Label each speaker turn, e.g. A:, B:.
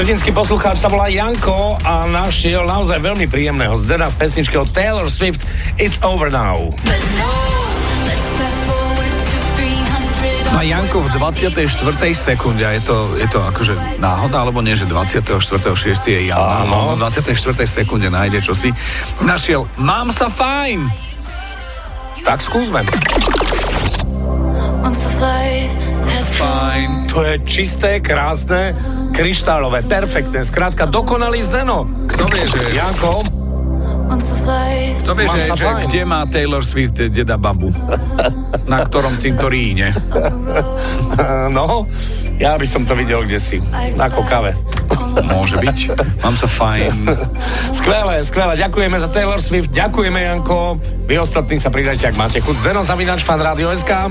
A: Argentínsky poslucháč sa volá Janko a našiel naozaj veľmi príjemného zdena v pesničke od Taylor Swift It's Over Now.
B: No a Janko v 24. sekunde, a je to, je to akože náhoda, alebo nie, že 24.6. je Jan, no. v 24. sekunde nájde čosi. Našiel, mám sa fajn!
A: Tak skúsme.
B: Fajn.
A: To je čisté, krásne, kryštálové, perfektné, skrátka dokonalý zdeno.
B: Kto vie, že...
A: Janko,
B: Kto vie, že, že
A: fajn.
B: kde má Taylor Swift deda babu? Na ktorom cintoríne?
A: no, ja by som to videl kde si, na kokave.
B: Môže byť. Mám sa fajn.
A: Skvelé, skvelé, ďakujeme za Taylor Swift, ďakujeme Janko. Vy ostatní sa pridajte, ak máte chuť. Zdeno Zavinač, fan Rádio SK.